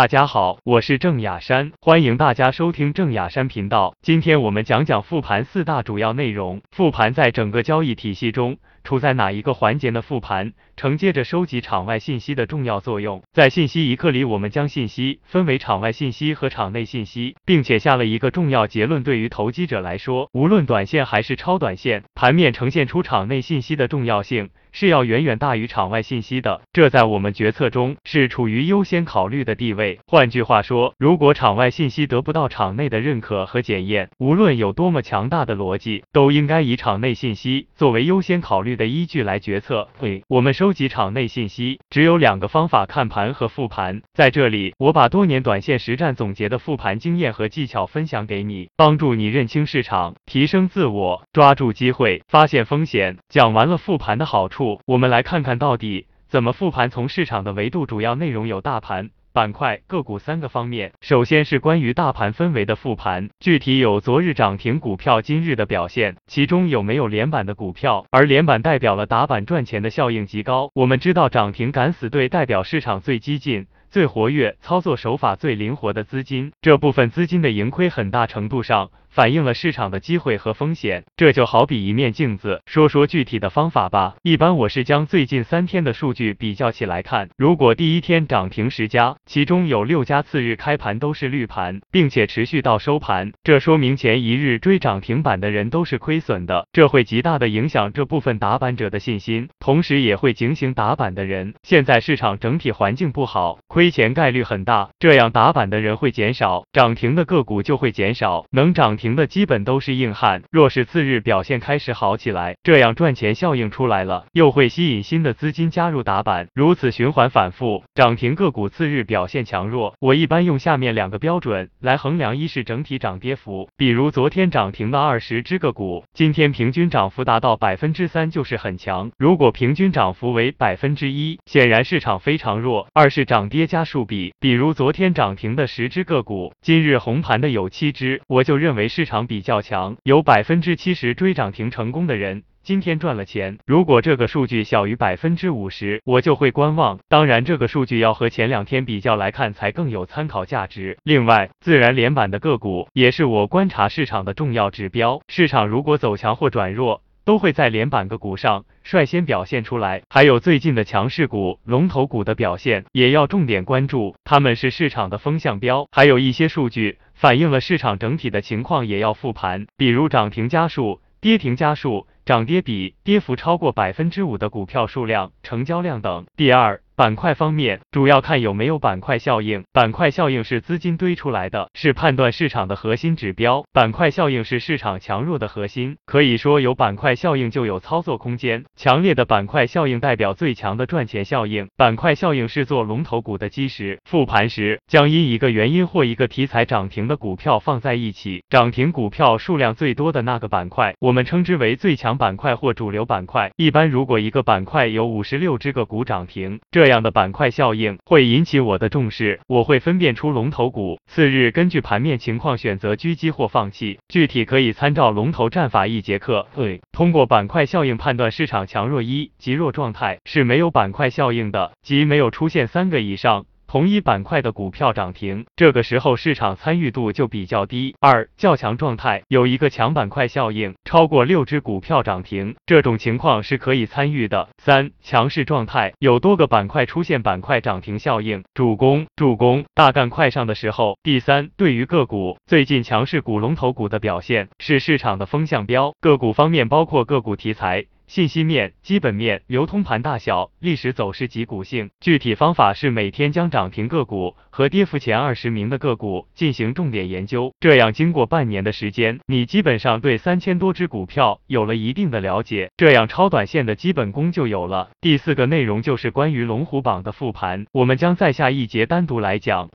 大家好，我是郑雅山，欢迎大家收听郑雅山频道。今天我们讲讲复盘四大主要内容。复盘在整个交易体系中处在哪一个环节的复盘，承接着收集场外信息的重要作用。在信息一刻里，我们将信息分为场外信息和场内信息，并且下了一个重要结论：对于投机者来说，无论短线还是超短线，盘面呈现出场内信息的重要性。是要远远大于场外信息的，这在我们决策中是处于优先考虑的地位。换句话说，如果场外信息得不到场内的认可和检验，无论有多么强大的逻辑，都应该以场内信息作为优先考虑的依据来决策。对，我们收集场内信息只有两个方法：看盘和复盘。在这里，我把多年短线实战总结的复盘经验和技巧分享给你，帮助你认清市场，提升自我，抓住机会，发现风险。讲完了复盘的好处。我们来看看到底怎么复盘。从市场的维度，主要内容有大盘、板块、个股三个方面。首先是关于大盘氛围的复盘，具体有昨日涨停股票今日的表现，其中有没有连板的股票，而连板代表了打板赚钱的效应极高。我们知道涨停敢死队代表市场最激进。最活跃、操作手法最灵活的资金，这部分资金的盈亏很大程度上反映了市场的机会和风险。这就好比一面镜子，说说具体的方法吧。一般我是将最近三天的数据比较起来看，如果第一天涨停十家，其中有六家次日开盘都是绿盘，并且持续到收盘，这说明前一日追涨停板的人都是亏损的，这会极大的影响这部分打板者的信心，同时也会警醒打板的人。现在市场整体环境不好，亏。钱概率很大，这样打板的人会减少，涨停的个股就会减少，能涨停的基本都是硬汉。若是次日表现开始好起来，这样赚钱效应出来了，又会吸引新的资金加入打板，如此循环反复。涨停个股次日表现强弱，我一般用下面两个标准来衡量：一是整体涨跌幅，比如昨天涨停的二十只个股，今天平均涨幅达到百分之三就是很强。如果平均涨幅为百分之一，显然市场非常弱。二是涨跌。加数比，比如昨天涨停的十只个股，今日红盘的有七只，我就认为市场比较强，有百分之七十追涨停成功的人，今天赚了钱。如果这个数据小于百分之五十，我就会观望。当然，这个数据要和前两天比较来看，才更有参考价值。另外，自然连板的个股也是我观察市场的重要指标。市场如果走强或转弱，都会在连板个股上率先表现出来，还有最近的强势股、龙头股的表现也要重点关注，他们是市场的风向标。还有一些数据反映了市场整体的情况，也要复盘，比如涨停家数、跌停家数、涨跌比、跌幅超过百分之五的股票数量、成交量等。第二。板块方面，主要看有没有板块效应。板块效应是资金堆出来的，是判断市场的核心指标。板块效应是市场强弱的核心。可以说，有板块效应就有操作空间。强烈的板块效应代表最强的赚钱效应。板块效应是做龙头股的基石。复盘时，将因一个原因或一个题材涨停的股票放在一起，涨停股票数量最多的那个板块，我们称之为最强板块或主流板块。一般如果一个板块有五十六只个股涨停，这这样的板块效应会引起我的重视，我会分辨出龙头股，次日根据盘面情况选择狙击或放弃，具体可以参照龙头战法一节课。对，通过板块效应判断市场强弱一极弱状态是没有板块效应的，即没有出现三个以上。同一板块的股票涨停，这个时候市场参与度就比较低。二较强状态有一个强板块效应，超过六只股票涨停，这种情况是可以参与的。三强势状态有多个板块出现板块涨停效应，主攻助攻大干快上的时候。第三，对于个股最近强势股龙头股的表现是市场的风向标。个股方面包括个股题材。信息面、基本面、流通盘大小、历史走势及股性。具体方法是每天将涨停个股和跌幅前二十名的个股进行重点研究，这样经过半年的时间，你基本上对三千多只股票有了一定的了解，这样超短线的基本功就有了。第四个内容就是关于龙虎榜的复盘，我们将在下一节单独来讲。